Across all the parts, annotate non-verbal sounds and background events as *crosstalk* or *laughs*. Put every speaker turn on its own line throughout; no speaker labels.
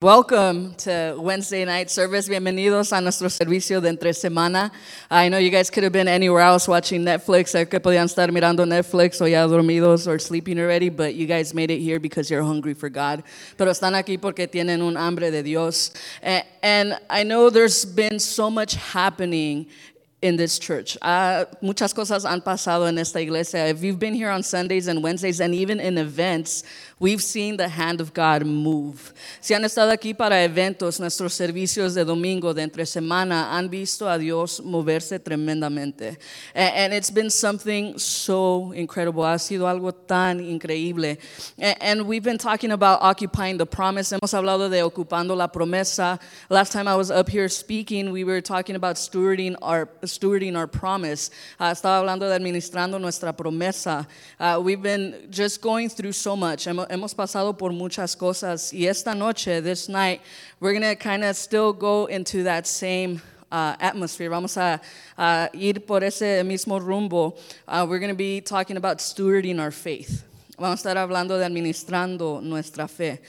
Welcome to Wednesday night service. Bienvenidos a nuestro servicio de entre semana. I know you guys could have been anywhere else watching Netflix. Sé que podían estar mirando Netflix o ya dormidos or sleeping already, but you guys made it here because you're hungry for God. Pero están aquí porque tienen un hambre de Dios. And, I know there's been so much happening in this church. Uh, muchas cosas han pasado en esta iglesia. If you've been here on Sundays and Wednesdays and even in events, we've seen the hand of God move. Si han estado aquí para eventos, nuestros servicios de domingo, de entre semana, han visto a Dios moverse tremendamente. And, and it's been something so incredible. Ha sido algo tan increíble. And, and we've been talking about occupying the promise. Hemos hablado de ocupando la promesa. Last time I was up here speaking, we were talking about stewarding our stewarding our promise. Uh, estaba hablando de administrando nuestra promesa. Uh, we've been just going through so much. Hemos, pasado por muchas cosas. Y esta noche, this night, we're going to kind of still go into that same uh, atmosphere. Vamos a, a, ir por ese mismo rumbo. Uh, we're going to be talking about stewarding our faith. Vamos a estar hablando de administrando nuestra fe.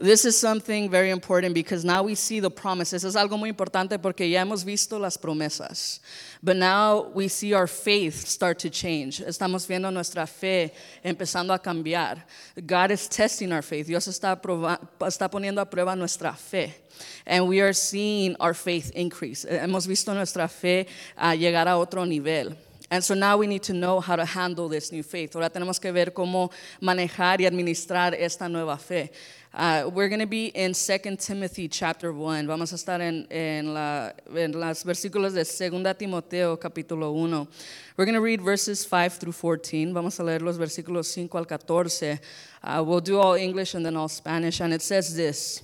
This is something very important because now we see the promises. Es algo muy importante porque ya hemos visto las promesas. But now we see our faith start to change. Estamos viendo nuestra fe empezando a cambiar. God is testing our faith. Dios está, está poniendo a prueba nuestra fe. And we are seeing our faith increase. Hemos visto nuestra fe uh, llegar a otro nivel. And so now we need to know how to handle this new faith. Ahora tenemos que ver cómo manejar y administrar esta nueva fe. Uh, we're going to be in 2 Timothy chapter 1. Vamos a estar en, en, la, en las versículos de 2 Timoteo capítulo 1. We're going to read verses 5 through 14. Vamos a leer los versículos 5 al 14. Uh, we'll do all English and then all Spanish. And it says this.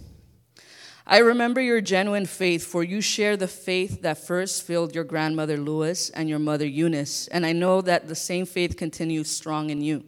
I remember your genuine faith, for you share the faith that first filled your grandmother Lois and your mother Eunice, and I know that the same faith continues strong in you.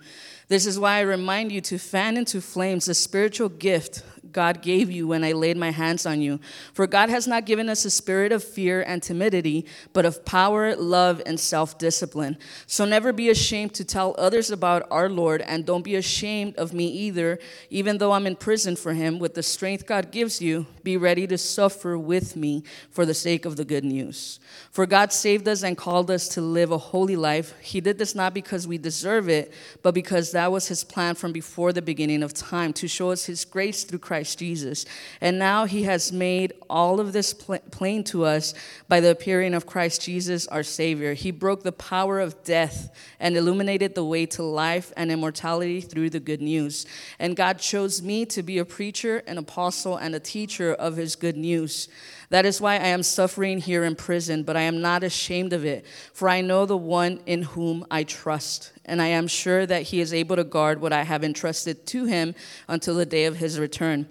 This is why I remind you to fan into flames the spiritual gift God gave you when I laid my hands on you. For God has not given us a spirit of fear and timidity, but of power, love, and self discipline. So never be ashamed to tell others about our Lord, and don't be ashamed of me either, even though I'm in prison for him. With the strength God gives you, be ready to suffer with me for the sake of the good news. For God saved us and called us to live a holy life. He did this not because we deserve it, but because that was his plan from before the beginning of time to show us his grace through Christ Christ Jesus. And now he has made all of this pl- plain to us by the appearing of Christ Jesus, our Savior. He broke the power of death and illuminated the way to life and immortality through the good news. And God chose me to be a preacher, an apostle, and a teacher of his good news. That is why I am suffering here in prison, but I am not ashamed of it, for I know the one in whom I trust, and I am sure that he is able to guard what I have entrusted to him until the day of his return.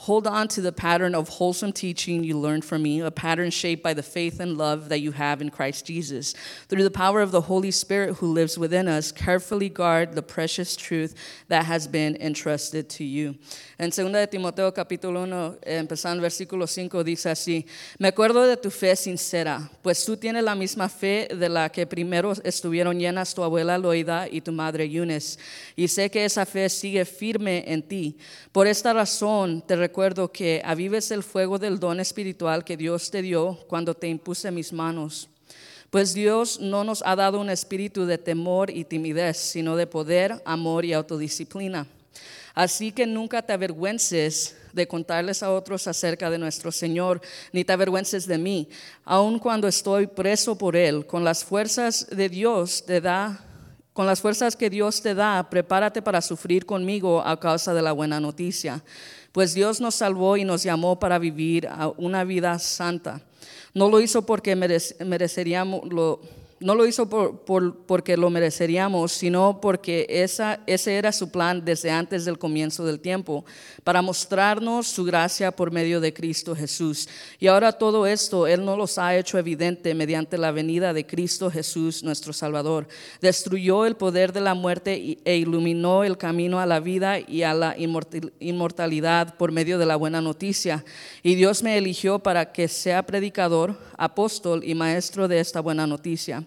Hold on to the pattern of wholesome teaching you learned from me, a pattern shaped by the faith and love that you have in Christ Jesus. Through the power of the Holy Spirit who lives within us, carefully guard the precious truth that has been entrusted to you. En 2 de Timoteo capítulo 1, empezando versículo 5, dice así, me acuerdo de tu fe sincera, pues tú tienes la misma fe de la que primero estuvieron llenas tu abuela Loida y tu madre Eunice, y sé que esa fe sigue firme en ti. Por esta razón te recuerdo que avives el fuego del don espiritual que Dios te dio cuando te impuse mis manos. Pues Dios no nos ha dado un espíritu de temor y timidez, sino de poder, amor y autodisciplina. Así que nunca te avergüences de contarles a otros acerca de nuestro Señor, ni te avergüences de mí, aun cuando estoy preso por Él. Con las fuerzas de Dios te da, con las fuerzas que Dios te da, prepárate para sufrir conmigo a causa de la buena noticia. Pues Dios nos salvó y nos llamó para vivir una vida santa. No lo hizo porque mereceríamos lo no lo hizo por, porque lo mereceríamos, sino porque ese era su plan desde antes del comienzo del tiempo, para mostrarnos su gracia por medio de Cristo Jesús. Y ahora todo esto Él nos los ha hecho evidente mediante la venida de Cristo Jesús, nuestro Salvador. Destruyó el poder de la muerte e iluminó el camino a la vida y a la inmortalidad por medio de la buena noticia. Y Dios me eligió para que sea predicador, apóstol y maestro de esta buena noticia.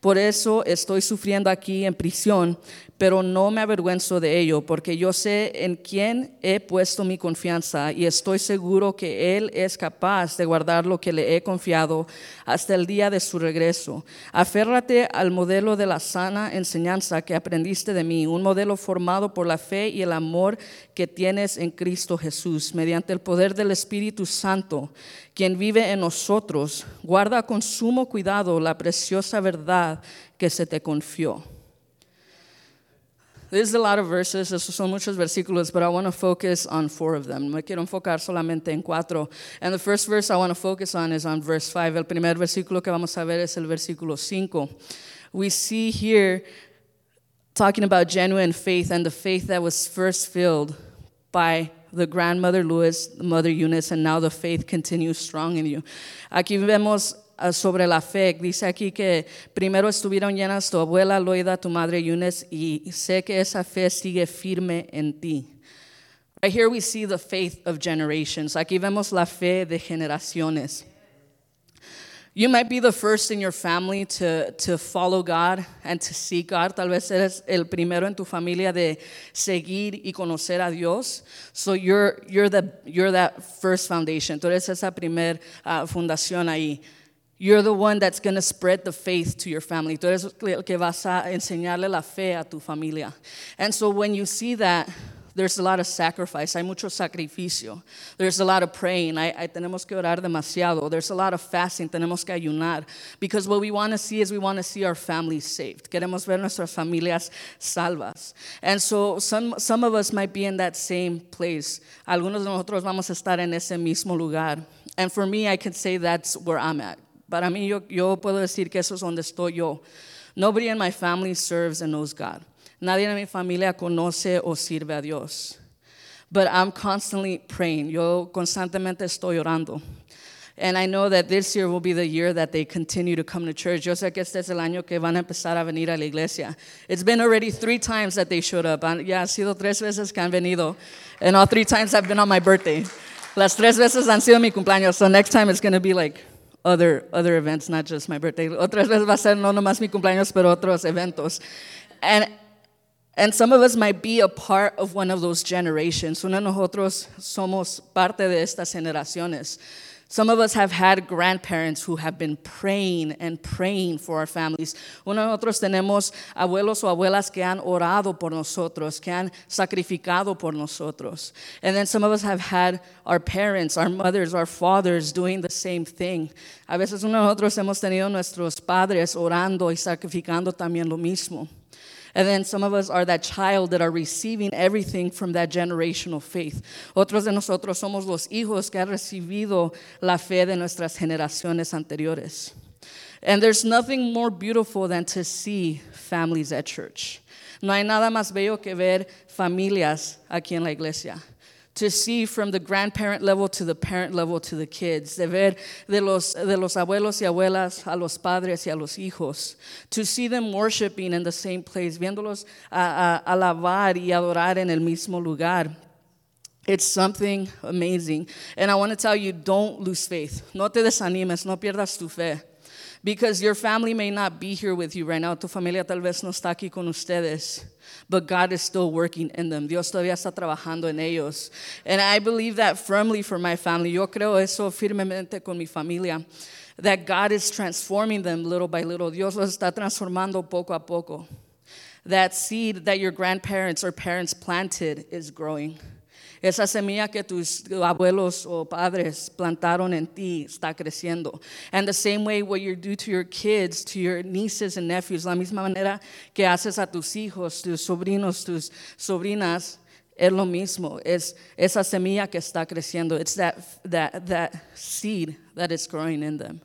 Por eso estoy sufriendo aquí en prisión, pero no me avergüenzo de ello, porque yo sé en quién he puesto mi confianza y estoy seguro que Él es capaz de guardar lo que le he confiado hasta el día de su regreso. Aférrate al modelo de la sana enseñanza que aprendiste de mí, un modelo formado por la fe y el amor que tienes en Cristo Jesús, mediante el poder del Espíritu Santo quien vive en nosotros, guarda con sumo cuidado la preciosa verdad que se te confió. There's a lot of verses, esos son muchos versículos, but I want to focus on four of them. Me quiero enfocar solamente en cuatro. And the first verse I want to focus on is on verse 5. El primer versículo que vamos a ver es el versículo 5. We see here talking about genuine faith and the faith that was first filled by the grandmother Lois, the Mother Eunice, and now the faith continues strong in you. Aquí vemos sobre la fe, dice aquí que primero estuvieron llenas tu abuela Loida, tu madre Eunice, y sé que esa fe sigue firme en ti. Right here we see the faith of generations. Aquí vemos la fe de generaciones. You might be the first in your family to, to follow God and to seek God. Tal vez eres el primero en tu familia de seguir y conocer a Dios. So you're, you're, the, you're that first foundation. Tú esa primer uh, fundación ahí. You're the one that's going to spread the faith to your family. Tú eres el que vas a enseñarle la fe a tu familia. And so when you see that, there's a lot of sacrifice, hay mucho sacrificio. There's a lot of praying, hay, hay, tenemos que orar demasiado. There's a lot of fasting, tenemos que ayunar. Because what we want to see is we want to see our families saved. Queremos ver nuestras familias salvas. And so some, some of us might be in that same place. Algunos de nosotros vamos a estar en ese mismo lugar. And for me, I can say that's where I'm at. Para mí, yo, yo puedo decir que eso es donde estoy yo. Nobody in my family serves and knows God. Nadie en mi familia conoce o sirve a Dios. But I'm constantly praying. Yo constantemente estoy orando. And I know that this year will be the year that they continue to come to church. Yo sé que este es el año que van a empezar a venir a la iglesia. It's been already three times that they showed up. Ya ha sido tres veces que han venido. And all three times have been on my birthday. Las tres veces han sido mi cumpleaños. So next time it's going to be like other, other events, not just my birthday. Otras veces va a ser no nomás mi cumpleaños, pero otros eventos. And and some of us might be a part of one of those generations. Uno de nosotros somos parte de estas generaciones. Some of us have had grandparents who have been praying and praying for our families. Uno de nosotros tenemos abuelos o abuelas que han orado por nosotros, que han sacrificado por nosotros. And then some of us have had our parents, our mothers, our fathers doing the same thing. A veces uno de nosotros hemos tenido nuestros padres orando y sacrificando también lo mismo. And then some of us are that child that are receiving everything from that generational faith. Otros de nosotros somos los hijos que han recibido la fe de nuestras generaciones anteriores. And there's nothing more beautiful than to see families at church. No hay nada más bello que ver familias aquí en la iglesia to see from the grandparent level to the parent level to the kids, de ver de los, de los abuelos y abuelas a los padres y a los hijos, to see them worshiping in the same place, viéndolos a, a, alabar y adorar en el mismo lugar. It's something amazing. And I want to tell you don't lose faith. No te desanimes, no pierdas tu fe. Because your family may not be here with you right now. Tu familia tal vez no está aquí con ustedes. But God is still working in them. Dios todavía está trabajando en ellos. And I believe that firmly for my family. Yo creo eso firmemente con mi familia. That God is transforming them little by little. Dios los está transformando poco a poco. That seed that your grandparents or parents planted is growing. Esa semilla que tus abuelos o padres plantaron en ti está creciendo. And the same way what you do to your kids, to your nieces and nephews, la misma manera que haces a tus hijos, tus sobrinos, tus sobrinas, es lo mismo. Es esa semilla que está creciendo. It's that, that, that seed that is growing in them.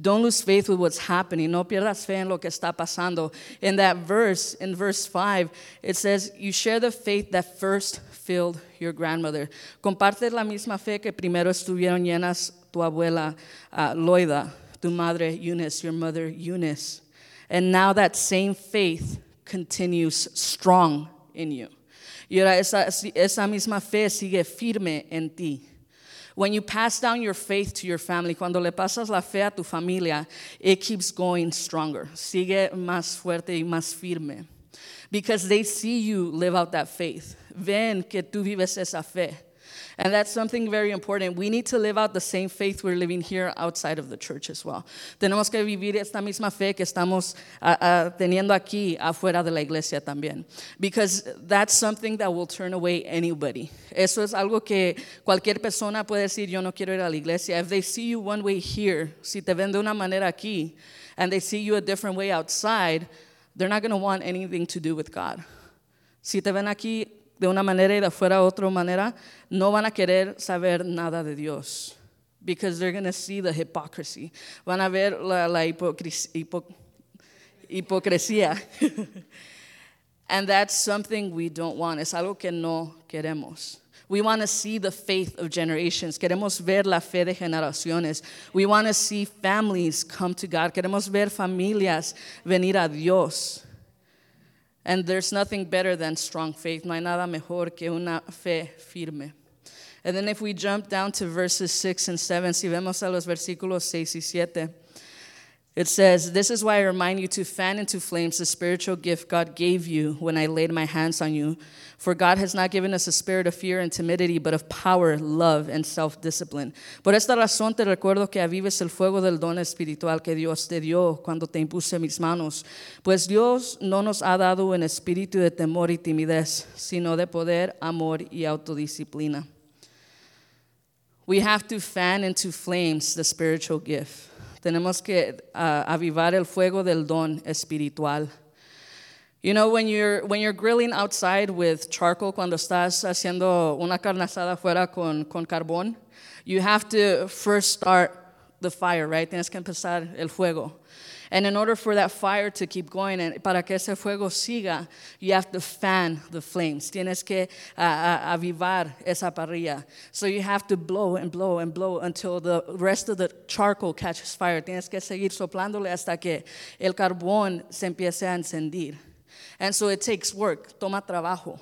Don't lose faith with what's happening. No pierdas fe en lo que está pasando. In that verse, in verse 5, it says, You share the faith that first filled your grandmother. Comparte la misma fe que primero estuvieron llenas tu abuela uh, Loida, tu madre Eunice, your mother Eunice. And now that same faith continues strong in you. Y ahora esa, esa misma fe sigue firme en ti. When you pass down your faith to your family, cuando le pasas la fe a tu familia, it keeps going stronger. Sigue más fuerte y más firme. Because they see you live out that faith. Ven que tú vives esa fe. And that's something very important. We need to live out the same faith we're living here outside of the church as well. Tenemos que vivir esta misma fe que estamos uh, uh, teniendo aquí afuera de la iglesia también. Because that's something that will turn away anybody. Eso es algo que cualquier persona puede decir, yo no quiero ir a la iglesia. If they see you one way here, si te ven de una manera aquí, and they see you a different way outside, they're not going to want anything to do with God. Si te ven aquí de una manera y de afuera otra manera, no van a querer saber nada de Dios. Because they're going to see the hypocrisy. Van a ver la, la hipo hipocresía. *laughs* and that's something we don't want. Es algo que no queremos. We want to see the faith of generations. Queremos ver la fe de generaciones. We want to see families come to God. Queremos ver familias venir a Dios. And there's nothing better than strong faith. No hay nada mejor que una fe firme. And then if we jump down to verses 6 and 7, si vemos a los versículos 6 y 7, it says, This is why I remind you to fan into flames the spiritual gift God gave you when I laid my hands on you. For God has not given us a spirit of fear and timidity, but of power, love, and self discipline. Por esta razón te recuerdo que avives el fuego del don espiritual que Dios te dio cuando te impuse mis manos. Pues Dios no nos ha dado un espíritu de temor y timidez, sino de poder, amor y autodisciplina. We have to fan into flames the spiritual gift. Tenemos que avivar el fuego del don espiritual. You know, when you're, when you're grilling outside with charcoal, cuando estás haciendo una carne asada fuera con, con carbón, you have to first start the fire, right? Tienes que empezar el fuego. And in order for that fire to keep going and para que ese fuego siga, you have to fan the flames. Tienes que uh, avivar esa parrilla. So you have to blow and blow and blow until the rest of the charcoal catches fire. Tienes que seguir soplándole hasta que el carbón se empiece a encender. And so it takes work, toma trabajo.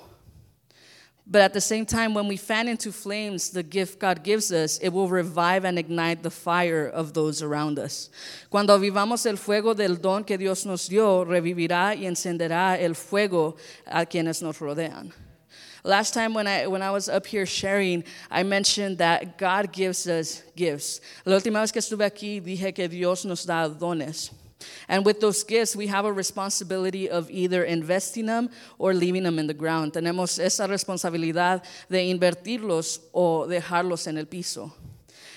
But at the same time, when we fan into flames the gift God gives us, it will revive and ignite the fire of those around us. Cuando vivamos el fuego del don que Dios nos dio, revivirá y encenderá el fuego a quienes nos rodean. Last time when I, when I was up here sharing, I mentioned that God gives us gifts. La última vez que estuve aquí dije que Dios nos da dones. And with those gifts, we have a responsibility of either investing them or leaving them in the ground. Tenemos esa responsabilidad de invertirlos o dejarlos en el piso.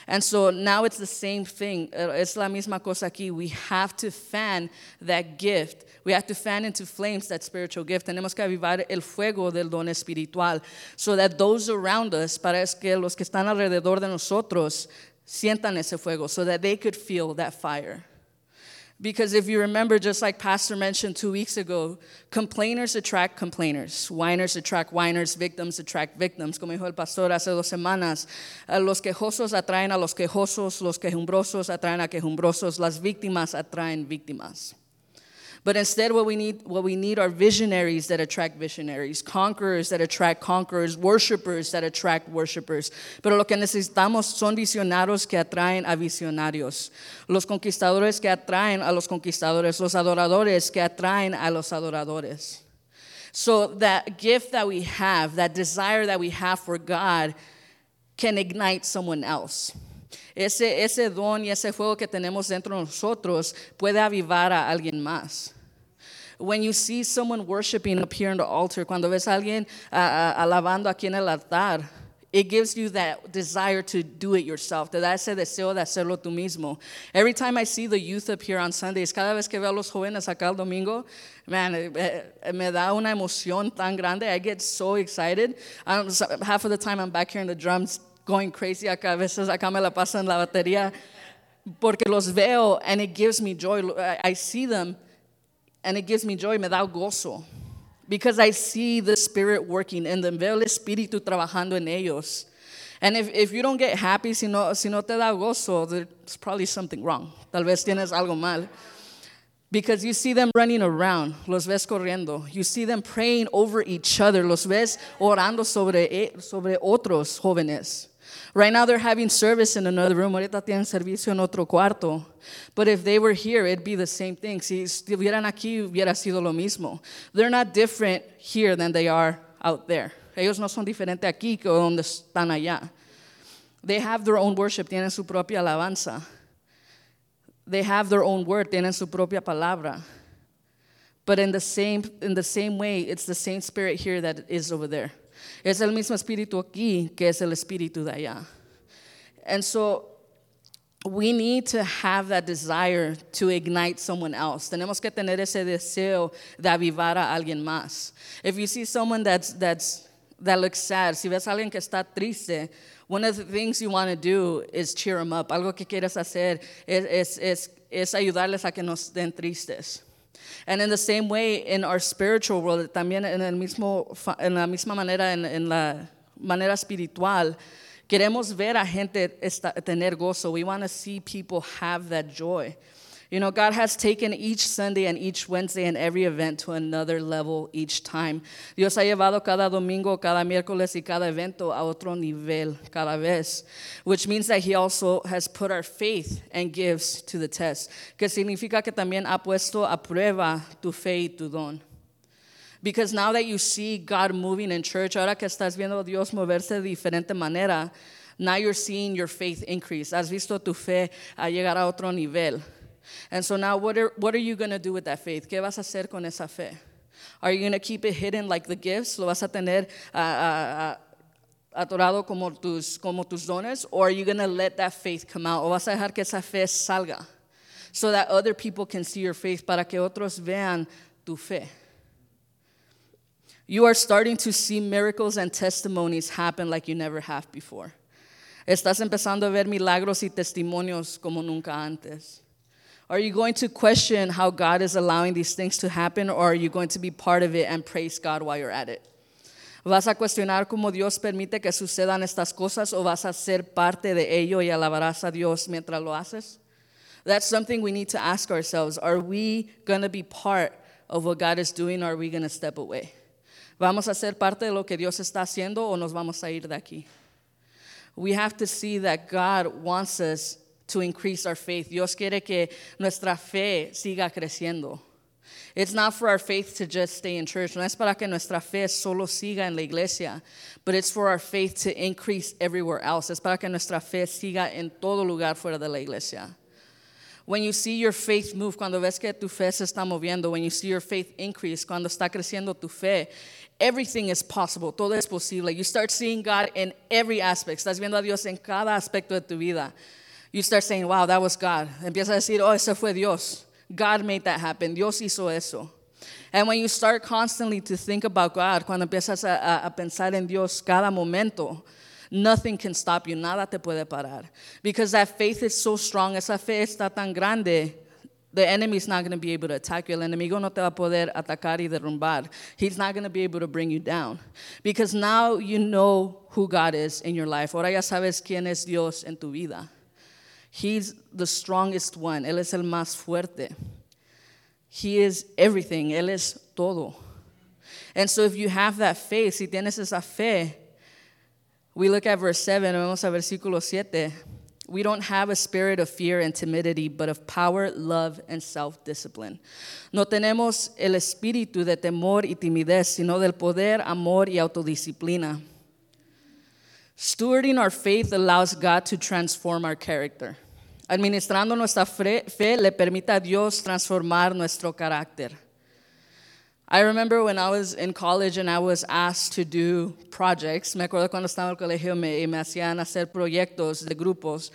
And so now it's the same thing. Eh, es la misma cosa aquí. We have to fan that gift. We have to fan into flames that spiritual gift. Tenemos que avivar el fuego del don espiritual so that those around us, para que los que están alrededor de nosotros, sientan ese fuego so that they could feel that fire. Because if you remember, just like Pastor mentioned two weeks ago, complainers attract complainers, whiners attract whiners, victims attract victims. Como dijo el pastor hace dos semanas, los quejosos atraen a los quejosos, los quejumbrosos atraen a quejumbrosos, las víctimas atraen víctimas. But instead, what we need, what we need are visionaries that attract visionaries, conquerors that attract conquerors, worshipers that attract worshipers. Pero lo que necesitamos son visionarios que atraen a visionarios, los conquistadores que atraen a los conquistadores, los adoradores que atraen a los adoradores. So that gift that we have, that desire that we have for God, can ignite someone else. Ese, ese don y ese fuego que tenemos dentro de nosotros puede avivar a alguien más. When you see someone worshiping up here on the altar, cuando ves a alguien uh, alabando aquí en el altar, it gives you that desire to do it yourself, te da ese deseo de hacerlo tú mismo. Every time I see the youth up here on Sundays, cada vez que veo a los jóvenes acá el domingo, man, eh, eh, me da una emoción tan grande. I get so excited. Um, half of the time I'm back here in the drums going crazy acá, a veces acá me la paso en la batería, porque los veo and it gives me joy. I see them and it gives me joy, me da gozo. Because I see the Spirit working in them, veo el Espíritu trabajando en ellos. And if, if you don't get happy, si no, si no te da gozo, there's probably something wrong. Tal vez tienes algo mal. Because you see them running around, los ves corriendo. You see them praying over each other, los ves orando sobre, sobre otros jóvenes. Right now they're having service in another room. Ahorita tienen servicio en otro cuarto. But if they were here, it'd be the same thing. Si estuvieran aquí, hubiera sido lo mismo. They're not different here than they are out there. Ellos no son diferentes aquí que donde están allá. They have their own worship, tienen su propia alabanza. They have their own word, tienen su propia palabra. But in the same, in the same way, it's the same spirit here that is over there. Es el mismo espíritu aquí que es el espíritu de allá. And so we need to have that desire to ignite someone else. Tenemos que tener ese deseo de avivar a alguien más. If you see someone that's, that's, that looks sad, si ves a alguien que está triste, one of the things you want to do is cheer them up. Algo que quieres hacer es, es, es, es ayudarles a que nos den tristes. And in the same way, in our spiritual world, también en, el mismo, en la misma manera, en, en la manera espiritual, queremos ver a gente esta, tener gozo. We want to see people have that joy. You know, God has taken each Sunday and each Wednesday and every event to another level each time. Dios ha llevado cada domingo, cada miércoles y cada evento a otro nivel cada vez, which means that He also has put our faith and gifts to the test, que significa que también ha puesto a prueba tu fe y tu don. Because now that you see God moving in church, ahora que estás viendo Dios moverse de diferente manera, now you're seeing your faith increase. Has visto tu fe a llegar a otro nivel. And so now, what are, what are you going to do with that faith? ¿Qué vas a hacer con esa fe? Are you going to keep it hidden like the gifts? ¿Lo vas a tener uh, uh, atorado como tus, como tus dones? Or are you going to let that faith come out? ¿O vas a dejar que esa fe salga? So that other people can see your faith, para que otros vean tu fe. You are starting to see miracles and testimonies happen like you never have before. Estás empezando a ver milagros y testimonios como nunca antes. Are you going to question how God is allowing these things to happen, or are you going to be part of it and praise God while you're at it? ¿Vas a cuestionar cómo Dios permite que sucedan estas cosas o vas a ser parte de ello y alabarás a Dios mientras lo haces? That's something we need to ask ourselves. Are we going to be part of what God is doing or are we going to step away? ¿Vamos a ser parte de lo que Dios está haciendo o nos vamos a ir de aquí? We have to see that God wants us to increase our faith. Dios quiere que nuestra fe siga creciendo. It's not for our faith to just stay in church. No es para que nuestra fe solo siga en la iglesia, but it's for our faith to increase everywhere else. Es para que nuestra fe siga en todo lugar fuera de la iglesia. When you see your faith move, cuando ves que tu fe se está moviendo, when you see your faith increase, cuando está creciendo tu fe, everything is possible, todo es posible. You start seeing God in every aspect. Estás viendo a Dios en cada aspecto de tu vida you start saying, wow, that was God. Empieza a decir, oh, eso fue Dios. God made that happen. Dios hizo eso. And when you start constantly to think about God, cuando empiezas a, a, pensar en Dios cada momento, nothing can stop you. Nada te puede parar. Because that faith is so strong, esa fe está tan grande, the enemy is not going to be able to attack you. El enemigo no te va a poder atacar y derrumbar. He's not going to be able to bring you down. Because now you know who God is in your life. Ahora ya sabes quién es Dios en tu vida. He's the strongest one. Él es el más fuerte. He is everything. Él es todo. And so if you have that faith, si tienes esa fe, we look at verse 7, vamos a versículo 7. We don't have a spirit of fear and timidity, but of power, love, and self discipline. No tenemos el espíritu de temor y timidez, sino del poder, amor y autodisciplina. Stewarding our faith allows God to transform our character. Administrando nuestra fe le permite a Dios transformar nuestro carácter. I remember when I was in college and I was asked to do projects. Me acuerdo cuando estaba en el colegio me, me hacían hacer proyectos de grupos.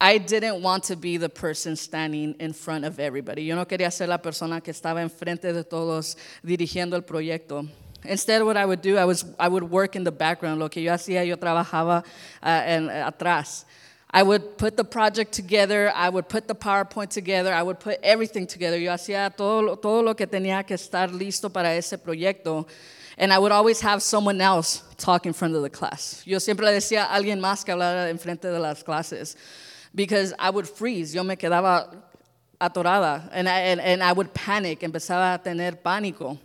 I didn't want to be the person standing in front of everybody. Yo no quería ser la persona que estaba enfrente de todos dirigiendo el proyecto. Instead, what I would do, I, was, I would work in the background. Lo que yo hacía, yo trabajaba uh, en, atrás. I would put the project together, I would put the PowerPoint together, I would put everything together. Yo hacía todo, todo lo que tenía que estar listo para ese proyecto. And I would always have someone else talk in front of the class. Yo siempre decía alguien más que hablara en frente de las clases. Because I would freeze, yo me quedaba atorada. And I, and, and I would panic, empezaba a tener pánico.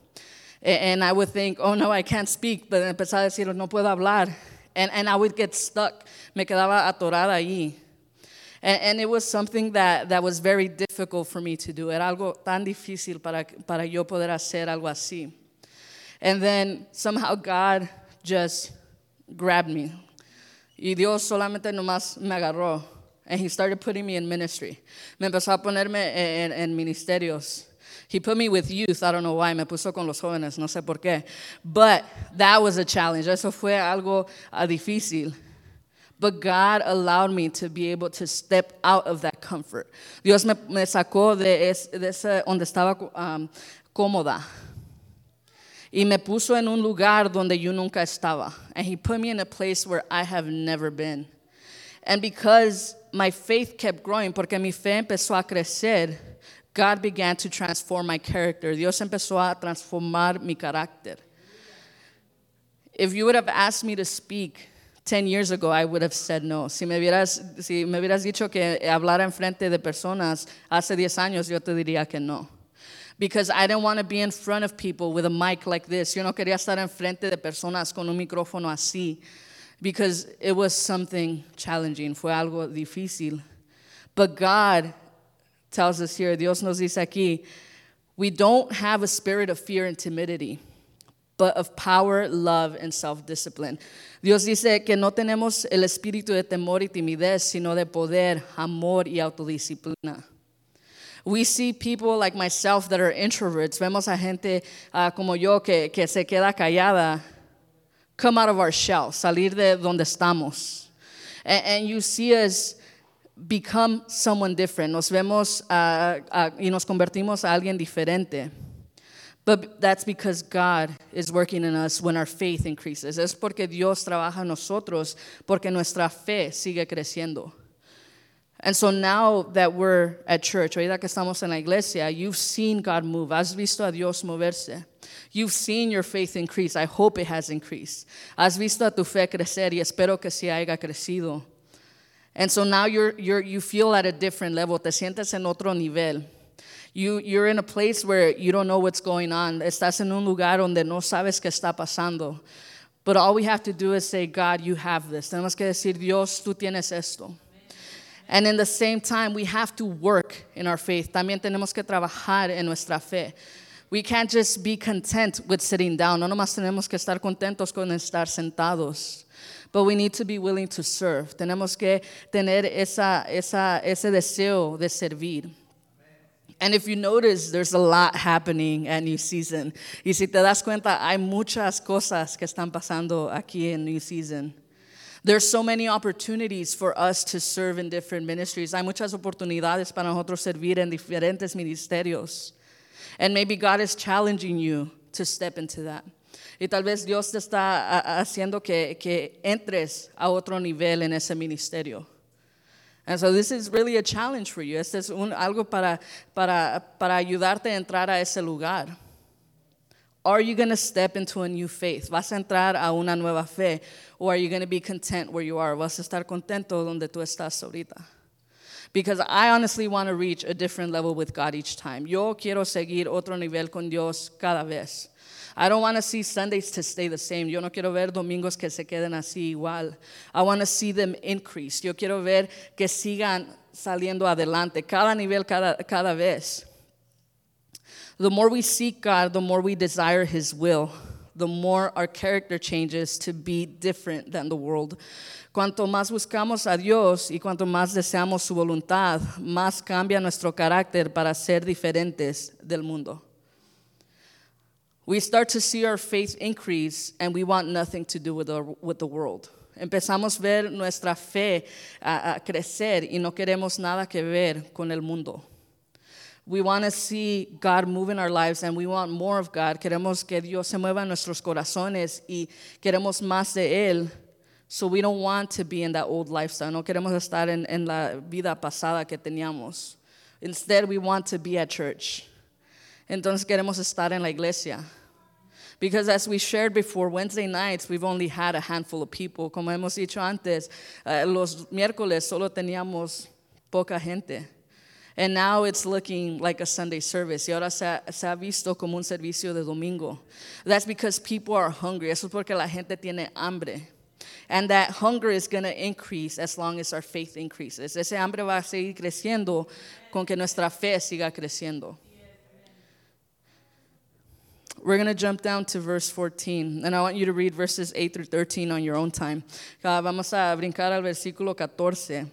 And I would think, oh no, I can't speak. But empezaba a decir, no puedo hablar. And, and I would get stuck. Me quedaba atorada ahí. And, and, it was something that, that was very difficult for me to do. Era algo tan difícil para, para yo poder hacer algo así. And then somehow God just grabbed me. Y Dios solamente nomás me agarró. And he started putting me in ministry. Me empezó a ponerme en, en ministerios. He put me with youth. I don't know why. Me puso con los jóvenes. No sé por qué. But that was a challenge. Eso fue algo uh, difícil. But God allowed me to be able to step out of that comfort. Dios me, me sacó de, es, de ese donde estaba um, cómoda. Y me puso en un lugar donde yo nunca estaba. And he put me in a place where I have never been. And because my faith kept growing, porque mi fe empezó a crecer, God began to transform my character. Dios empezó a transformar mi carácter. If you would have asked me to speak 10 years ago, I would have said no. Si me hubieras, si me hubieras dicho que hablara en frente de personas hace 10 años, yo te diría que no. Because I didn't want to be in front of people with a mic like this. Yo no quería estar en frente de personas con un micrófono así. Because it was something challenging. Fue algo difícil. But God tells us here, Dios nos dice aquí, we don't have a spirit of fear and timidity, but of power, love, and self discipline. Dios dice que no tenemos el espíritu de temor y timidez, sino de poder, amor y autodisciplina. We see people like myself that are introverts. Vemos a gente uh, como yo que, que se queda callada come out of our shell, salir de donde estamos. And, and you see us become someone different. Nos vemos uh, uh, y nos convertimos a alguien diferente. But that's because God is working in us when our faith increases. Es porque Dios trabaja en nosotros, porque nuestra fe sigue creciendo. And so now that we're at church, ahorita que estamos en la iglesia, you've seen God move. Has visto a Dios moverse. You've seen your faith increase. I hope it has increased. Has visto a tu fe crecer y espero que sí haya crecido. And so now you're, you're, you feel at a different level. Te sientes en otro nivel. You, you're in a place where you don't know what's going on. Estás en un lugar donde no sabes qué está pasando. But all we have to do is say, God, you have this. Tenemos que decir, Dios, tú tienes esto. And in the same time, we have to work in our faith. También tenemos que trabajar en nuestra fe. We can't just be content with sitting down. No nomás tenemos que estar contentos con estar sentados. But we need to be willing to serve. Tenemos que tener esa, esa, ese deseo de servir. And if you notice, there's a lot happening at New Season. Y si te das cuenta, hay muchas cosas que están pasando aquí en New Season. There's so many opportunities for us to serve in different ministries. Hay muchas oportunidades para nosotros servir en diferentes ministerios. And maybe God is challenging you to step into that. Y tal vez Dios te está haciendo que, que entres a otro nivel en ese ministerio. And so this is really a challenge for you. Este es un, algo para, para, para ayudarte a entrar a ese lugar. Are you going to step into a new faith? ¿Vas a entrar a una nueva fe? Or are you going to be content where you are? ¿Vas a estar contento donde tú estás ahorita? Because I honestly want to reach a different level with God each time. Yo quiero seguir otro nivel con Dios cada vez. I don't want to see Sundays to stay the same. Yo no quiero ver domingos que se queden así igual. I want to see them increase. Yo quiero ver que sigan saliendo adelante, cada nivel, cada, cada vez. The more we seek God, the more we desire His will, the more our character changes to be different than the world. Cuanto más buscamos a Dios y cuanto más deseamos su voluntad, más cambia nuestro carácter para ser diferentes del mundo. We start to see our faith increase and we want nothing to do with the, with the world. Empezamos a ver nuestra fe a, a crecer y no queremos nada que ver con el mundo. We want to see God move in our lives and we want more of God. Queremos que Dios se mueva en nuestros corazones y queremos más de Él so we don't want to be in that old lifestyle. No queremos estar en, en la vida pasada que teníamos. Instead, we want to be at church. Entonces queremos estar en la iglesia. Because as we shared before, Wednesday nights, we've only had a handful of people. Como hemos dicho antes, uh, los miércoles solo teníamos poca gente. And now it's looking like a Sunday service. Y ahora se ha, se ha, visto como un servicio de domingo. That's because people are hungry. Eso es porque la gente tiene hambre. And that hunger is going to increase as long as our faith increases. Ese hambre va a seguir creciendo con que nuestra fe siga creciendo. We're going to jump down to verse 14, and I want you to read verses 8 through 13 on your own time. Uh, vamos a brincar al versículo 14.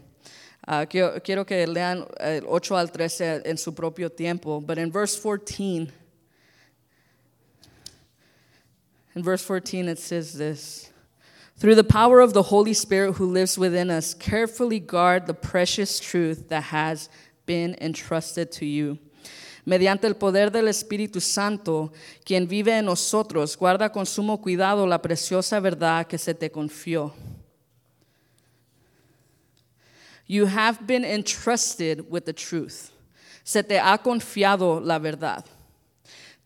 Uh, quiero, que lean el 8 al 13 en su propio tiempo. But in verse 14, in verse 14, it says this Through the power of the Holy Spirit who lives within us, carefully guard the precious truth that has been entrusted to you. Mediante el poder del Espíritu Santo, quien vive en nosotros, guarda con sumo cuidado la preciosa verdad que se te confió. You have been entrusted with the truth. Se te ha confiado la verdad.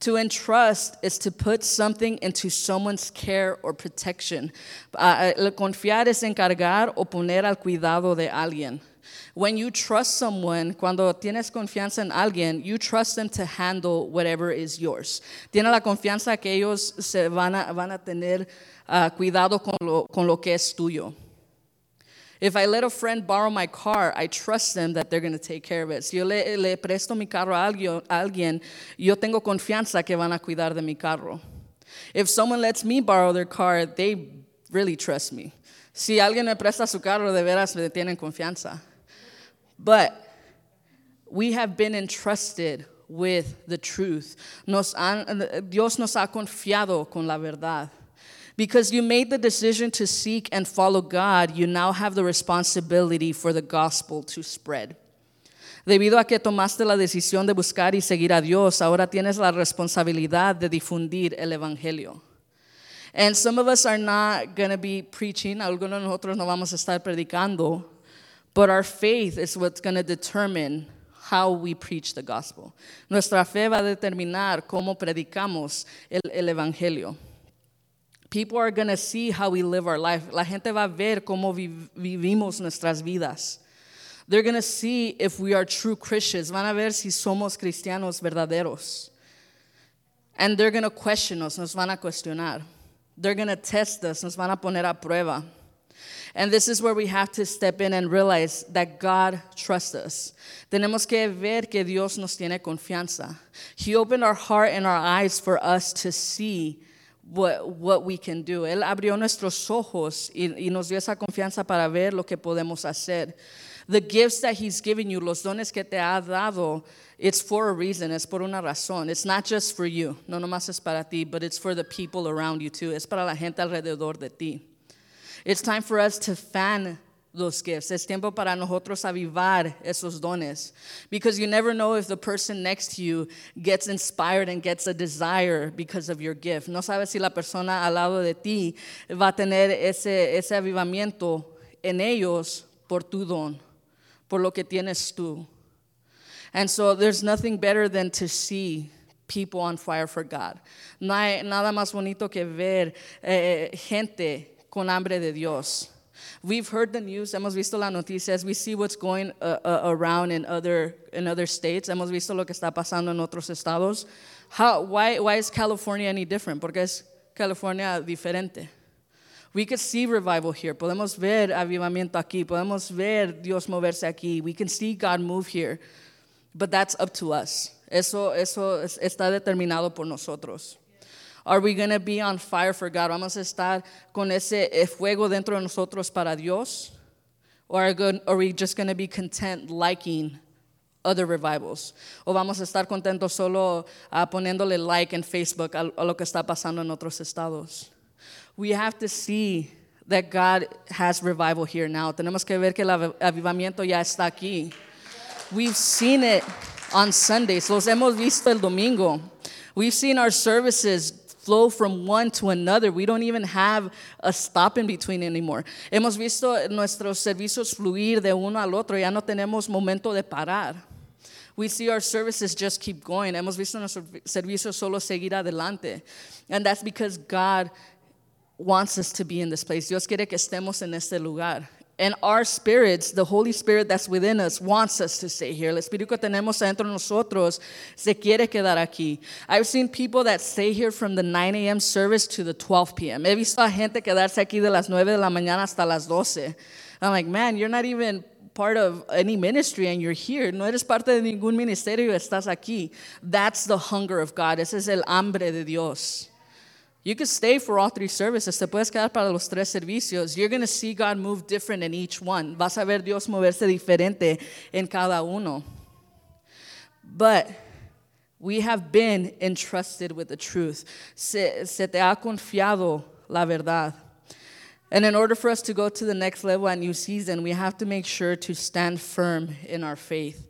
To entrust is to put something into someone's care or protection. Uh, confiar es encargar o poner al cuidado de alguien. When you trust someone, cuando tienes confianza en alguien, you trust them to handle whatever is yours. Tiene la confianza que ellos se van a, van a tener uh, cuidado con lo, con lo que es tuyo. If I let a friend borrow my car, I trust them that they're going to take care of it. Si yo le, le presto mi carro a alguien, a alguien, yo tengo confianza que van a cuidar de mi carro. If someone lets me borrow their car, they really trust me. Si alguien me presta su carro, de veras me tienen confianza. But we have been entrusted with the truth. Nos han, Dios nos ha confiado con la verdad. Because you made the decision to seek and follow God, you now have the responsibility for the gospel to spread. Debido a que tomaste la decisión de buscar y seguir a Dios, ahora tienes la responsabilidad de difundir el evangelio. And some of us are not going to be preaching, algunos de nosotros no vamos a estar predicando, but our faith is what's going to determine how we preach the gospel. Nuestra fe va a determinar cómo predicamos el, el evangelio. People are going to see how we live our life. La gente va a ver cómo vivimos nuestras vidas. They're going to see if we are true Christians. Van a ver si somos cristianos verdaderos. And they're going to question us, nos van a cuestionar. They're going to test us, nos van a poner a prueba. And this is where we have to step in and realize that God trusts us. Tenemos que ver que Dios nos tiene confianza. He opened our heart and our eyes for us to see what, what we can do. Él abrió nuestros ojos y, y nos dio esa confianza para ver lo que podemos hacer. The gifts that He's given you, los dones que te ha dado, it's for a reason, es por una razón. It's not just for you, no nomás es para ti, but it's for the people around you too. Es para la gente alrededor de ti. It's time for us to fan those gifts. Es tiempo para nosotros avivar esos dones. Because you never know if the person next to you gets inspired and gets a desire because of your gift. No sabes si la persona al lado de ti va a tener ese, ese avivamiento en ellos por tu don, por lo que tienes tú. And so there's nothing better than to see people on fire for God. No hay nada más bonito que ver eh, gente con hambre de Dios. We've heard the news, hemos visto las noticias, we see what's going uh, uh, around in other, in other states, hemos visto lo que está pasando en otros estados. How, why, why is California any different? Porque es California diferente. We could see revival here. Podemos ver avivamiento aquí. Podemos ver Dios moverse aquí. We can see God move here. But that's up to us. Eso, eso está determinado por nosotros. Are we going to be on fire for God? ¿Vamos a estar con ese eh, fuego dentro de nosotros para Dios? Or are we just going to be content liking other revivals? ¿O vamos a estar contentos solo uh, poniéndole like en Facebook a, a lo que está pasando en otros estados? We have to see that God has revival here now. Tenemos que ver que el avivamiento ya está aquí. We've seen it on Sundays. Los hemos visto el domingo. We've seen our services flow from one to another. We don't even have a stop in between anymore. Hemos visto nuestros servicios fluir de uno al otro. Ya no tenemos momento de parar. We see our services just keep going. Hemos visto nuestros servicios solo seguir adelante. And that's because God wants us to be in this place. Dios quiere que estemos en este lugar. And our spirits, the Holy Spirit that's within us, wants us to stay here. El Espíritu que tenemos dentro de nosotros se quiere quedar aquí. I've seen people that stay here from the 9 a.m. service to the 12 p.m. He visto a gente quedarse aquí de las 9 de la mañana hasta las 12. I'm like, man, you're not even part of any ministry and you're here. No eres parte de ningún ministerio estás aquí. That's the hunger of God. Ese es el hambre de Dios. You could stay for all three services. Te puedes quedar para los tres servicios. You're going to see God move different in each one. Vas a ver Dios moverse diferente en cada uno. But we have been entrusted with the truth. Se, se te ha confiado la verdad. And in order for us to go to the next level at new season, we have to make sure to stand firm in our faith.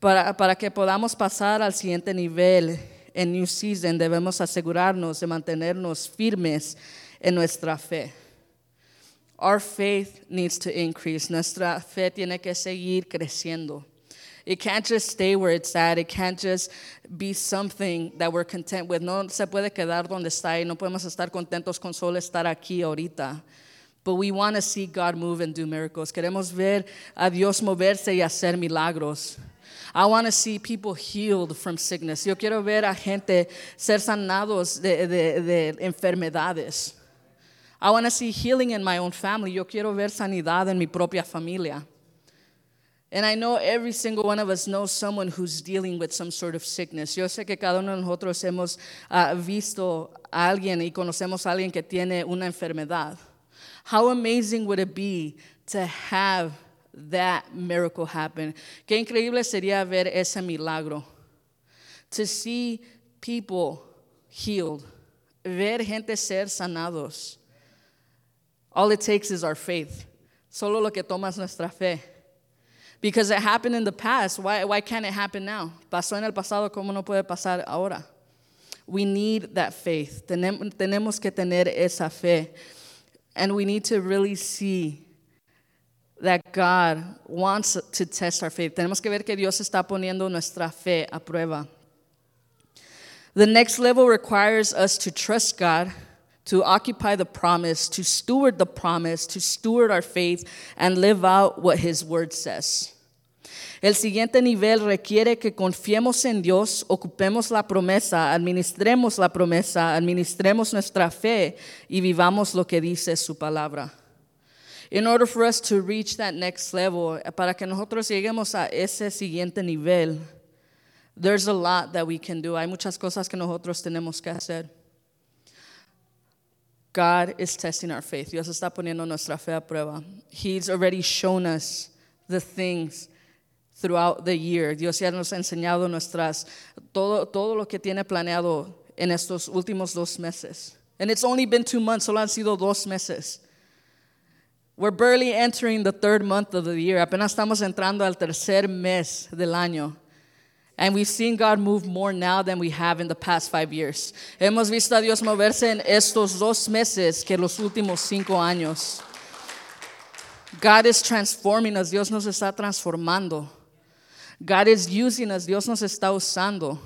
Para, para que podamos pasar al siguiente nivel en New Season debemos asegurarnos de mantenernos firmes en nuestra fe. Our faith needs to increase. Nuestra fe tiene que seguir creciendo. It can't just stay where it's at. It can't just be something that we're content with. No se puede quedar donde está y no podemos estar contentos con solo estar aquí ahorita. But we want to see God move and do miracles. Queremos ver a Dios moverse y hacer milagros. I want to see people healed from sickness. Yo quiero ver a gente ser sanados de, de, de enfermedades. I want to see healing in my own family. Yo quiero ver sanidad en mi propia familia. And I know every single one of us knows someone who's dealing with some sort of sickness. Yo sé que cada uno de nosotros hemos uh, visto a alguien y conocemos a alguien que tiene una enfermedad. How amazing would it be to have that miracle happen. Qué increíble sería ver ese milagro. To see people healed, ver gente ser sanados. All it takes is our faith. Solo lo que toma es nuestra fe. Because it happened in the past, why, why can't it happen now? Pasó en el pasado, ¿cómo no puede pasar ahora? We need that faith. Tenemos que tener esa fe. And we need to really see that God wants to test our faith. Tenemos que ver que Dios está poniendo nuestra fe a prueba. The next level requires us to trust God, to occupy the promise, to steward the promise, to steward our faith, and live out what His word says. El siguiente nivel requiere que confiemos en Dios, ocupemos la promesa, administremos la promesa, administremos nuestra fe y vivamos lo que dice su palabra. In order for us to reach that next level, para que nosotros lleguemos a ese siguiente nivel, there's a lot that we can do. Hay muchas cosas que nosotros tenemos que hacer. God is testing our faith. Dios está poniendo nuestra fe a prueba. He's already shown us the things throughout the year. Dios ya nos ha enseñado nuestras todo todo lo que tiene planeado en estos últimos dos meses. And it's only been two months, solo han sido dos meses. We're barely entering the third month of the year. Apenas estamos entrando al tercer mes del año. And we've seen God move more now than we have in the past five years. Hemos visto a Dios moverse en estos dos meses que los últimos cinco años. God is transforming us. Dios nos está transformando. God is using us. Dios nos está usando.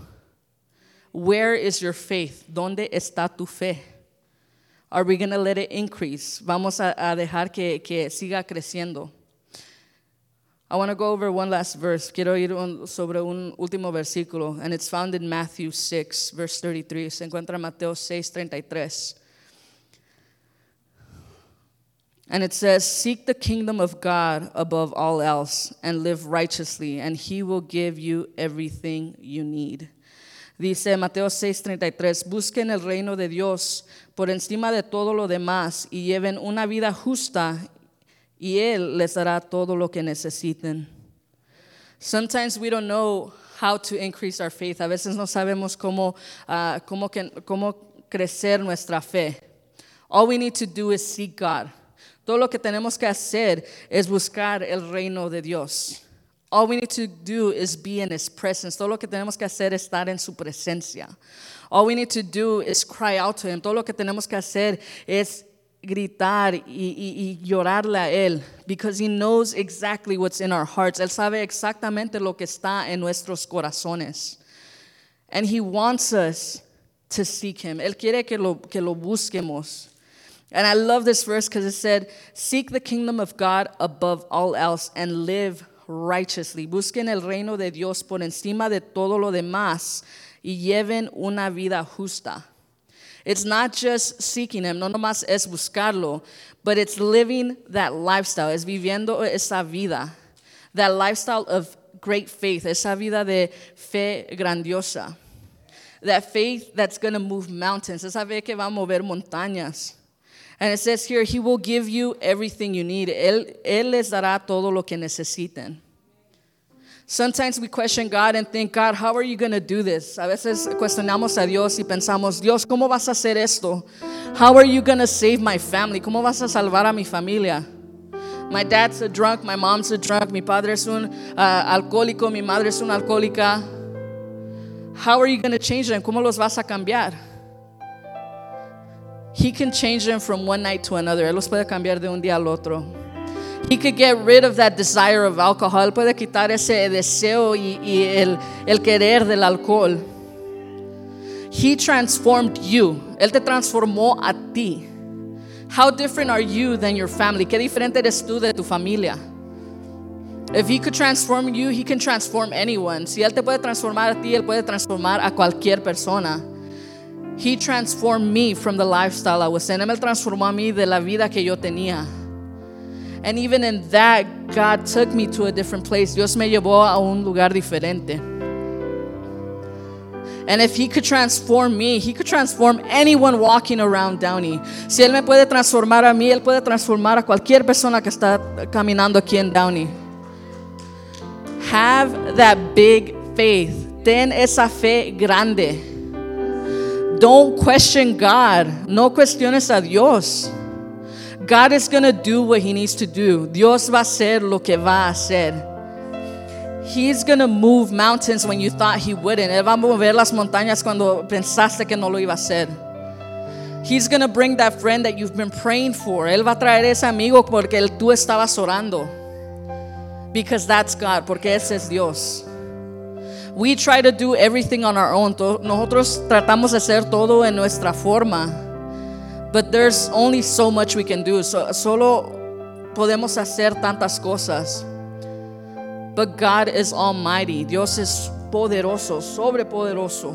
Where is your faith? ¿Dónde está tu fe? Are we going to let it increase? Vamos a, a dejar que, que siga creciendo. I want to go over one last verse. Quiero ir un, sobre un último versículo, and it's found in Matthew 6, verse 33. Se encuentra en Mateo 6, 33. And it says, Seek the kingdom of God above all else and live righteously, and he will give you everything you need. Dice Mateo 6:33, busquen el reino de Dios por encima de todo lo demás y lleven una vida justa y Él les dará todo lo que necesiten. Sometimes we don't know how to increase our faith. A veces no sabemos cómo, uh, cómo, que, cómo crecer nuestra fe. All we need to do is seek God. Todo lo que tenemos que hacer es buscar el reino de Dios. All we need to do is be in His presence. Todo lo que tenemos que hacer es estar en su presencia. All we need to do is cry out to Him. Todo lo que tenemos que hacer es gritar y, y, y, llorarle a Él, because He knows exactly what's in our hearts. Él sabe exactamente lo que está en nuestros corazones. And He wants us to seek Him. Él quiere que lo, que lo busquemos. And I love this verse because it said, Seek the kingdom of God above all else and live righteously. Busquen el reino de Dios por encima de todo lo demás y lleven una vida justa. It's not just seeking Him, no nomás es buscarlo, but it's living that lifestyle, es viviendo esa vida, that lifestyle of great faith, esa vida de fe grandiosa, that faith that's going to move mountains, esa fe que va a mover montañas. And it says here, He will give you everything you need. Él, Él les dará todo lo que necesiten. Sometimes we question God and think, God, how are you going to do this? A veces cuestionamos a Dios y pensamos, Dios, ¿cómo vas a hacer esto? How are you going to save my family? ¿Cómo vas a salvar a mi familia? My dad's a drunk, my mom's a drunk, mi padre es un uh, alcohólico, mi madre es una alcohólica. How are you going to change them? ¿Cómo los vas a cambiar? He can change them from one night to another. Él los puede cambiar de un día al otro. He could get rid of that desire of alcohol. Él puede quitar ese deseo y, y el, el querer del alcohol. He transformed you. Él te transformó a ti. How different are you than your family? ¿Qué diferente eres tú de tu familia? If he could transform you, he can transform anyone. Si él te puede transformar a ti, él puede transformar a cualquier persona. He transformed me from the lifestyle I was in. Él me transformó a mí de la vida que yo tenía. And even in that, God took me to a different place. Dios me llevó a un lugar diferente. And if He could transform me, He could transform anyone walking around Downey. Si Él me puede transformar a mí, Él puede transformar a cualquier persona que está caminando aquí en Downey. Have that big faith. Ten esa fe grande. Don't question God. No cuestiones a Dios. God is going to do what he needs to do. Dios va a hacer lo que va a hacer. He's going to move mountains when you thought he wouldn't. Él va a mover las montañas cuando pensaste que no lo iba a hacer. He's going to bring that friend that you've been praying for. Él va a traer ese amigo porque tú estabas orando. Because that's God, porque ese es Dios. We try to do everything on our own. Nosotros tratamos de hacer todo en nuestra forma. But there's only so much we can do. So, solo podemos hacer tantas cosas. But God is almighty. Dios es poderoso, sobrepoderoso.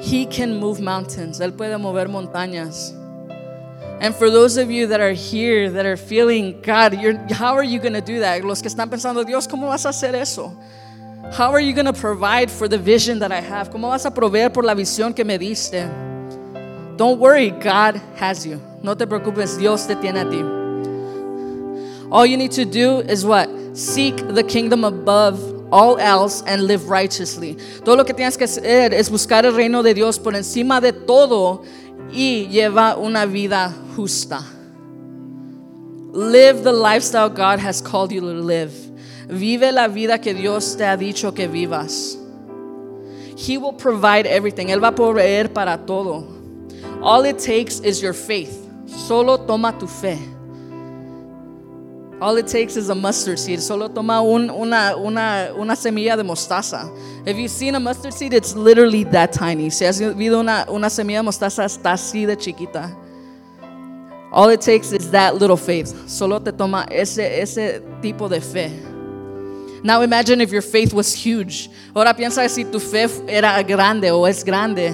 He can move mountains. Él puede mover montañas. And for those of you that are here that are feeling, God, how are you going to do that? Los que están pensando, Dios, ¿cómo vas a hacer eso? How are you going to provide for the vision that I have? ¿Cómo vas a proveer por la visión que me diste? Don't worry, God has you. No te preocupes, Dios te tiene a ti. All you need to do is what? Seek the kingdom above all else and live righteously. Todo lo que tienes que hacer es buscar el reino de Dios por encima de todo y lleva una vida justa. Live the lifestyle God has called you to live. Vive la vida que Dios te ha dicho que vivas. He will provide everything. Él va a proveer para todo. All it takes is your faith. Solo toma tu fe. All it takes is a mustard seed. Solo toma un, una, una, una semilla de mostaza. Have you seen a mustard seed? It's literally that tiny. Si has visto una, una semilla de mostaza, está así de chiquita. All it takes is that little faith. Solo te toma ese, ese tipo de fe. Now imagine if your faith was huge. Ahora piensa si tu fe era grande o es grande.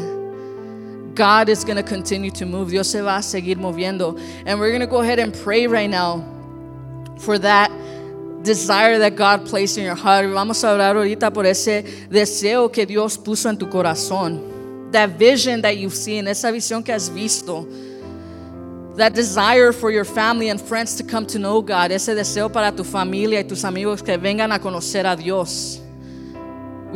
God is going to continue to move. Dios se va a seguir moviendo. And we're going to go ahead and pray right now for that desire that God placed in your heart. Vamos a orar ahorita por ese deseo que Dios puso en tu corazón. That vision that you've seen, esa visión que has visto. That desire for your family and friends to come to know God. Ese deseo para tu familia y tus amigos que vengan a conocer a Dios.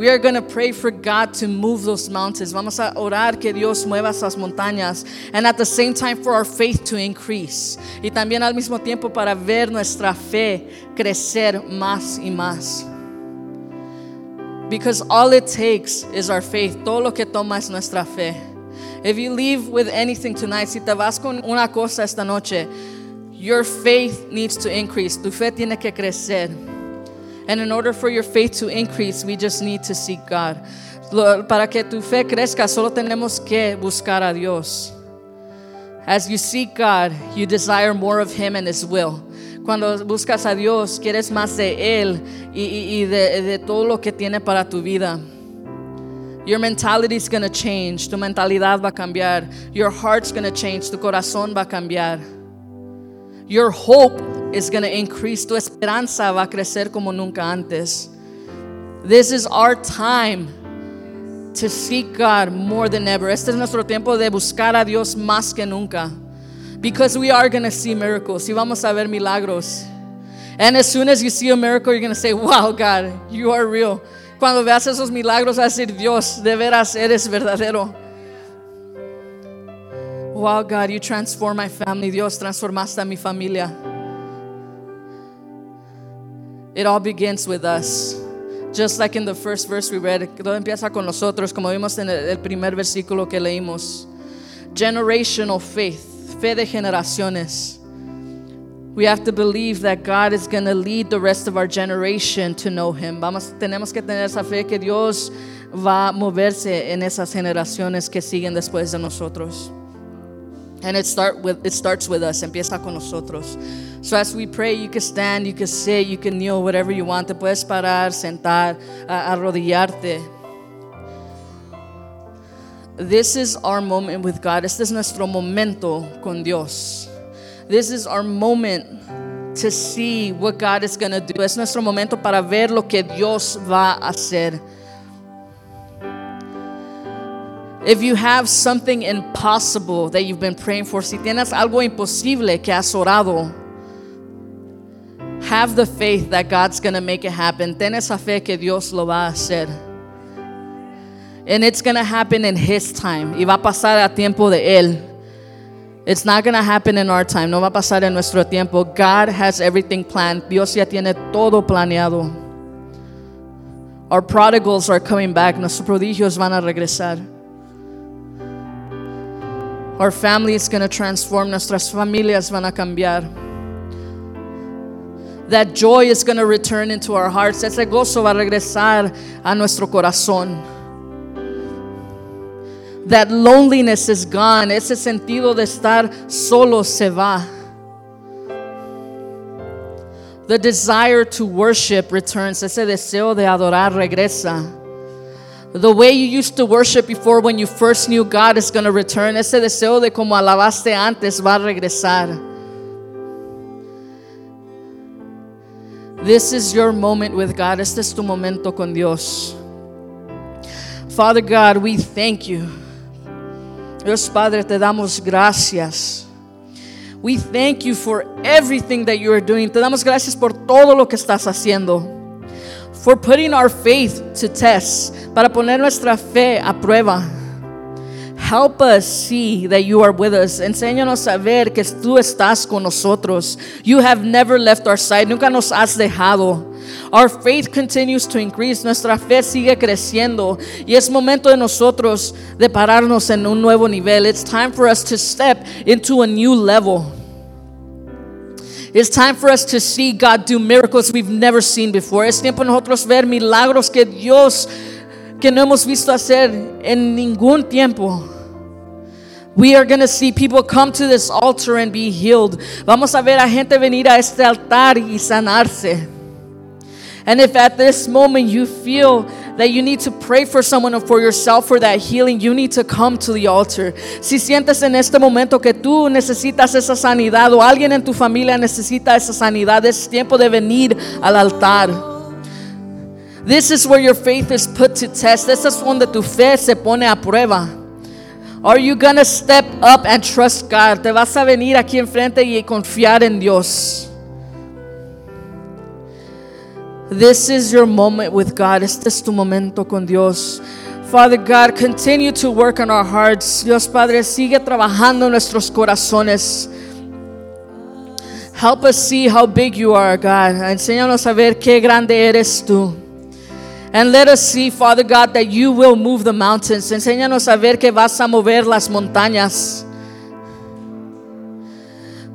We are going to pray for God to move those mountains. Vamos a orar que Dios mueva esas montañas. And at the same time for our faith to increase. Y también al mismo tiempo para ver nuestra fe crecer más y más. Because all it takes is our faith. Todo lo que toma es nuestra fe. If you leave with anything tonight, si te vas con una cosa esta noche, your faith needs to increase. Tu fe tiene que crecer. And in order for your faith to increase, we just need to seek God. Para que tu fe crezca, solo tenemos que buscar a Dios. As you seek God, you desire more of Him and His will. Cuando buscas a Dios, quieres más de Él y, y- y de, de todo lo que tiene para tu vida. Your mentality is going to change. Tu mentalidad va a cambiar. Your heart's going to change. Tu corazón va a cambiar. Your hope is going to increase. Tu esperanza va a crecer como nunca antes. This is our time to seek God more than ever. Este es nuestro tiempo de buscar a Dios más que nunca. Because we are going to see miracles. Y vamos a ver milagros. And as soon as you see a miracle, you're going to say, Wow, God, you are real. Cuando veas esos milagros, vas a decir, Dios, de veras eres verdadero. Wow, God, you transform my family. Dios, transformaste a mi familia. It all begins with us. Just like in the first verse we read, todo empieza con nosotros, como vimos en el, primer versículo que leímos. Generational faith, fe de generaciones. We have to believe that God is going to lead the rest of our generation to know Him. Vamos, tenemos que tener esa fe que Dios va a moverse en esas generaciones que siguen después de nosotros. And it start with it starts with us. Empieza con nosotros. So as we pray, you can stand, you can sit, you can kneel, whatever you want. Te puedes parar, sentar, arrodillarte. This is our moment with God. Este es nuestro momento con Dios. This is our moment to see what God is going to do. Es nuestro momento para ver lo que Dios va a hacer. If you have something impossible that you've been praying for, si tienes algo imposible que has orado, have the faith that God's going to make it happen. Ten esa fe que Dios lo va a hacer. And it's going to happen in His time. Y va a pasar a tiempo de Él. It's not going to happen in our time. No va a pasar en nuestro tiempo. God has everything planned. Dios ya tiene todo planeado. Our prodigals are coming back. Nuestros prodigios van a regresar. Our family is going to transform. Nuestras familias van a cambiar. That joy is going to return into our hearts. Ese gozo va a regresar a nuestro corazón. That loneliness is gone. Ese sentido de estar solo se va. The desire to worship returns. Ese deseo de adorar regresa. The way you used to worship before when you first knew God is going to return. Ese deseo de como alabaste antes va a regresar. This is your moment with God. Este es tu momento con Dios. Father God, we thank you. Dios Padre, te damos gracias. We thank you for everything that you are doing. Te damos gracias por todo lo que estás haciendo. For putting our faith to test. Para poner nuestra fe a prueba. Help us see that you are with us. Enséñanos a ver que tú estás con nosotros. You have never left our side. Nunca nos has dejado. Our faith continues to increase. Nuestra fe sigue creciendo. Y es momento de nosotros de pararnos en un nuevo nivel. It's time for us to step into a new level. It's time for us to see God do miracles we've never seen before. Es tiempo nosotros ver milagros que Dios que no hemos visto hacer en ningún tiempo. We are going to see people come to this altar and be healed. Vamos a ver a gente venir a este altar y sanarse. And if at this moment you feel that you need to pray for someone or for yourself for that healing, you need to come to the altar. Si sientes en este momento que tú necesitas esa sanidad o alguien en tu familia necesita esa sanidad, es tiempo de venir al altar. This is where your faith is put to test. Esa es donde tu fe se pone a prueba. Are you gonna step up and trust God? Te vas a venir aquí enfrente y confiar en Dios. This is your moment with God. Este es tu momento con Dios. Father God, continue to work on our hearts. Dios Padre, sigue trabajando en nuestros corazones. Help us see how big you are, God. Enséñanos a ver qué grande eres tú. And let us see, Father God, that you will move the mountains. Enséñanos a ver que vas a mover las montañas.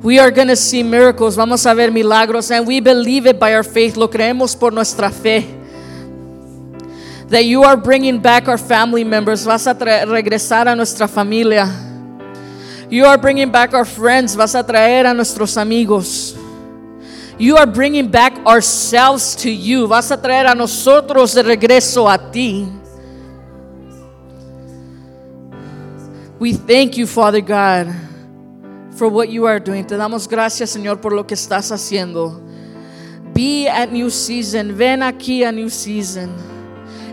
We are going to see miracles. Vamos a ver milagros. And we believe it by our faith. Lo creemos por nuestra fe. That you are bringing back our family members. Vas a regresar a nuestra familia. You are bringing back our friends. Vas a traer a nuestros amigos. You are bringing back ourselves to you. Vas a traer a nosotros de regreso a ti. We thank you, Father God, for what you are doing. Te damos gracias, Señor, por lo que estás haciendo. Be at New Season. Ven aquí a New Season.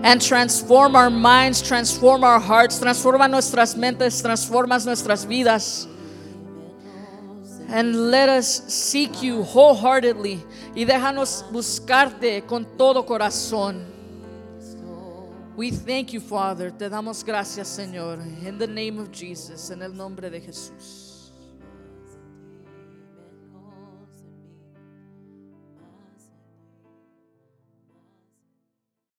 And transform our minds, transform our hearts, transforma nuestras mentes, transformas nuestras vidas. And let us seek you wholeheartedly. Y déjanos buscarte con todo corazón. We thank you, Father. Te damos gracias, Señor. In the name of Jesus. En el nombre de Jesús.